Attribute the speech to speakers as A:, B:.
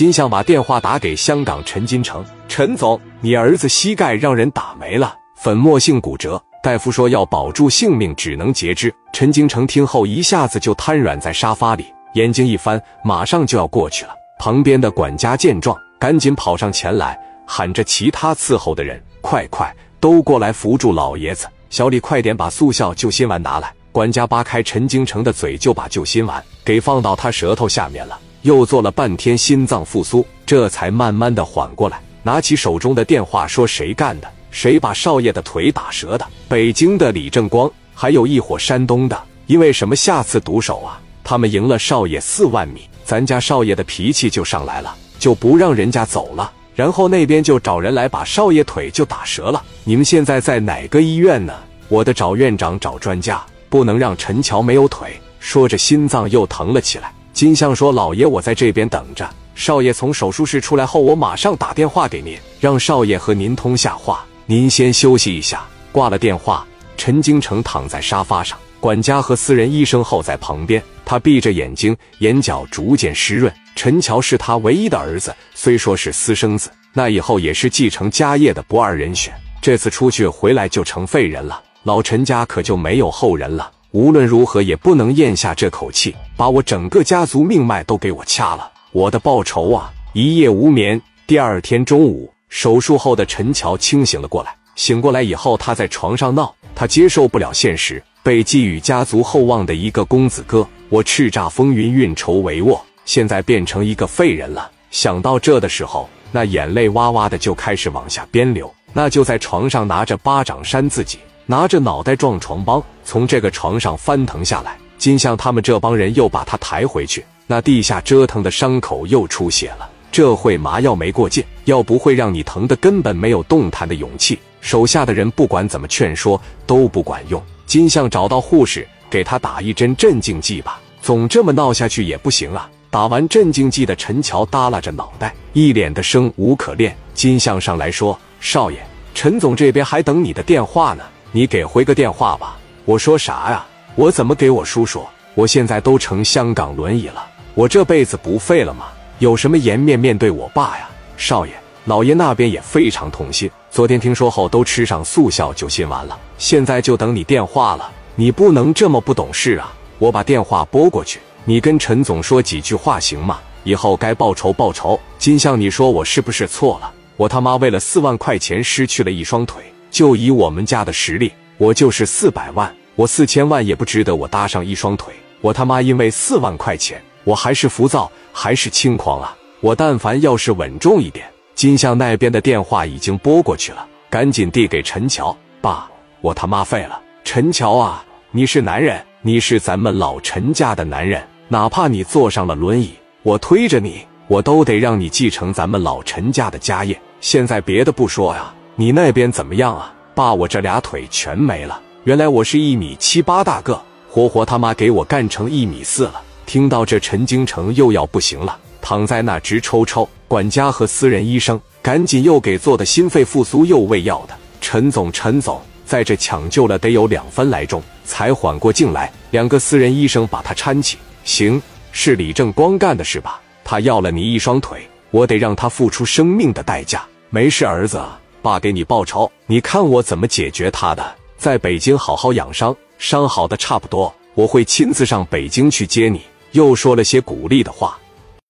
A: 金相把电话打给香港陈金城，陈总，你儿子膝盖让人打没了，粉末性骨折，大夫说要保住性命，只能截肢。陈金城听后一下子就瘫软在沙发里，眼睛一翻，马上就要过去了。旁边的管家见状，赶紧跑上前来，喊着其他伺候的人：“快快，都过来扶住老爷子！小李，快点把速效救心丸拿来！”管家扒开陈金城的嘴，就把救心丸给放到他舌头下面了。又做了半天心脏复苏，这才慢慢的缓过来。拿起手中的电话说：“谁干的？谁把少爷的腿打折的？北京的李正光，还有一伙山东的。因为什么？下次毒手啊，他们赢了少爷四万米，咱家少爷的脾气就上来了，就不让人家走了。然后那边就找人来把少爷腿就打折了。你们现在在哪个医院呢？我的找院长，找专家。”不能让陈桥没有腿。说着，心脏又疼了起来。金相说：“老爷，我在这边等着。少爷从手术室出来后，我马上打电话给您，让少爷和您通下话。您先休息一下。”挂了电话，陈京城躺在沙发上，管家和私人医生候在旁边。他闭着眼睛，眼角逐渐湿润。陈乔是他唯一的儿子，虽说是私生子，那以后也是继承家业的不二人选。这次出去回来就成废人了。老陈家可就没有后人了，无论如何也不能咽下这口气，把我整个家族命脉都给我掐了。我的报仇啊！一夜无眠。第二天中午，手术后的陈乔清醒了过来。醒过来以后，他在床上闹，他接受不了现实，被寄予家族厚望的一个公子哥，我叱咤风云，运筹帷幄，现在变成一个废人了。想到这的时候，那眼泪哇哇的就开始往下边流，那就在床上拿着巴掌扇自己。拿着脑袋撞床帮，从这个床上翻腾下来。金相他们这帮人又把他抬回去，那地下折腾的伤口又出血了。这会麻药没过劲，要不会让你疼的根本没有动弹的勇气。手下的人不管怎么劝说都不管用。金相找到护士，给他打一针镇静剂吧。总这么闹下去也不行啊！打完镇静剂的陈桥耷拉着脑袋，一脸的生无可恋。金相上来说：“少爷，陈总这边还等你的电话呢。”你给回个电话吧。我说啥呀？我怎么给我叔说？我现在都成香港轮椅了，我这辈子不废了吗？有什么颜面面对我爸呀？少爷，老爷那边也非常痛心。昨天听说后都吃上速效救心丸了，现在就等你电话了。你不能这么不懂事啊！我把电话拨过去，你跟陈总说几句话行吗？以后该报仇报仇。金相，你说我是不是错了？我他妈为了四万块钱失去了一双腿。就以我们家的实力，我就是四百万，我四千万也不值得我搭上一双腿。我他妈因为四万块钱，我还是浮躁，还是轻狂啊！我但凡要是稳重一点。金相那边的电话已经拨过去了，赶紧递给陈桥：“爸，我他妈废了。”陈桥啊，你是男人，你是咱们老陈家的男人，哪怕你坐上了轮椅，我推着你，我都得让你继承咱们老陈家的家业。现在别的不说呀。你那边怎么样啊？爸，我这俩腿全没了。原来我是一米七八大个，活活他妈给我干成一米四了。听到这，陈京城又要不行了，躺在那直抽抽。管家和私人医生赶紧又给做的心肺复苏又喂药的。陈总，陈总，在这抢救了得有两分来钟，才缓过劲来。两个私人医生把他搀起。行，是李正光干的是吧？他要了你一双腿，我得让他付出生命的代价。没事，儿子。爸给你报仇，你看我怎么解决他的？在北京好好养伤，伤好的差不多，我会亲自上北京去接你。又说了些鼓励的话。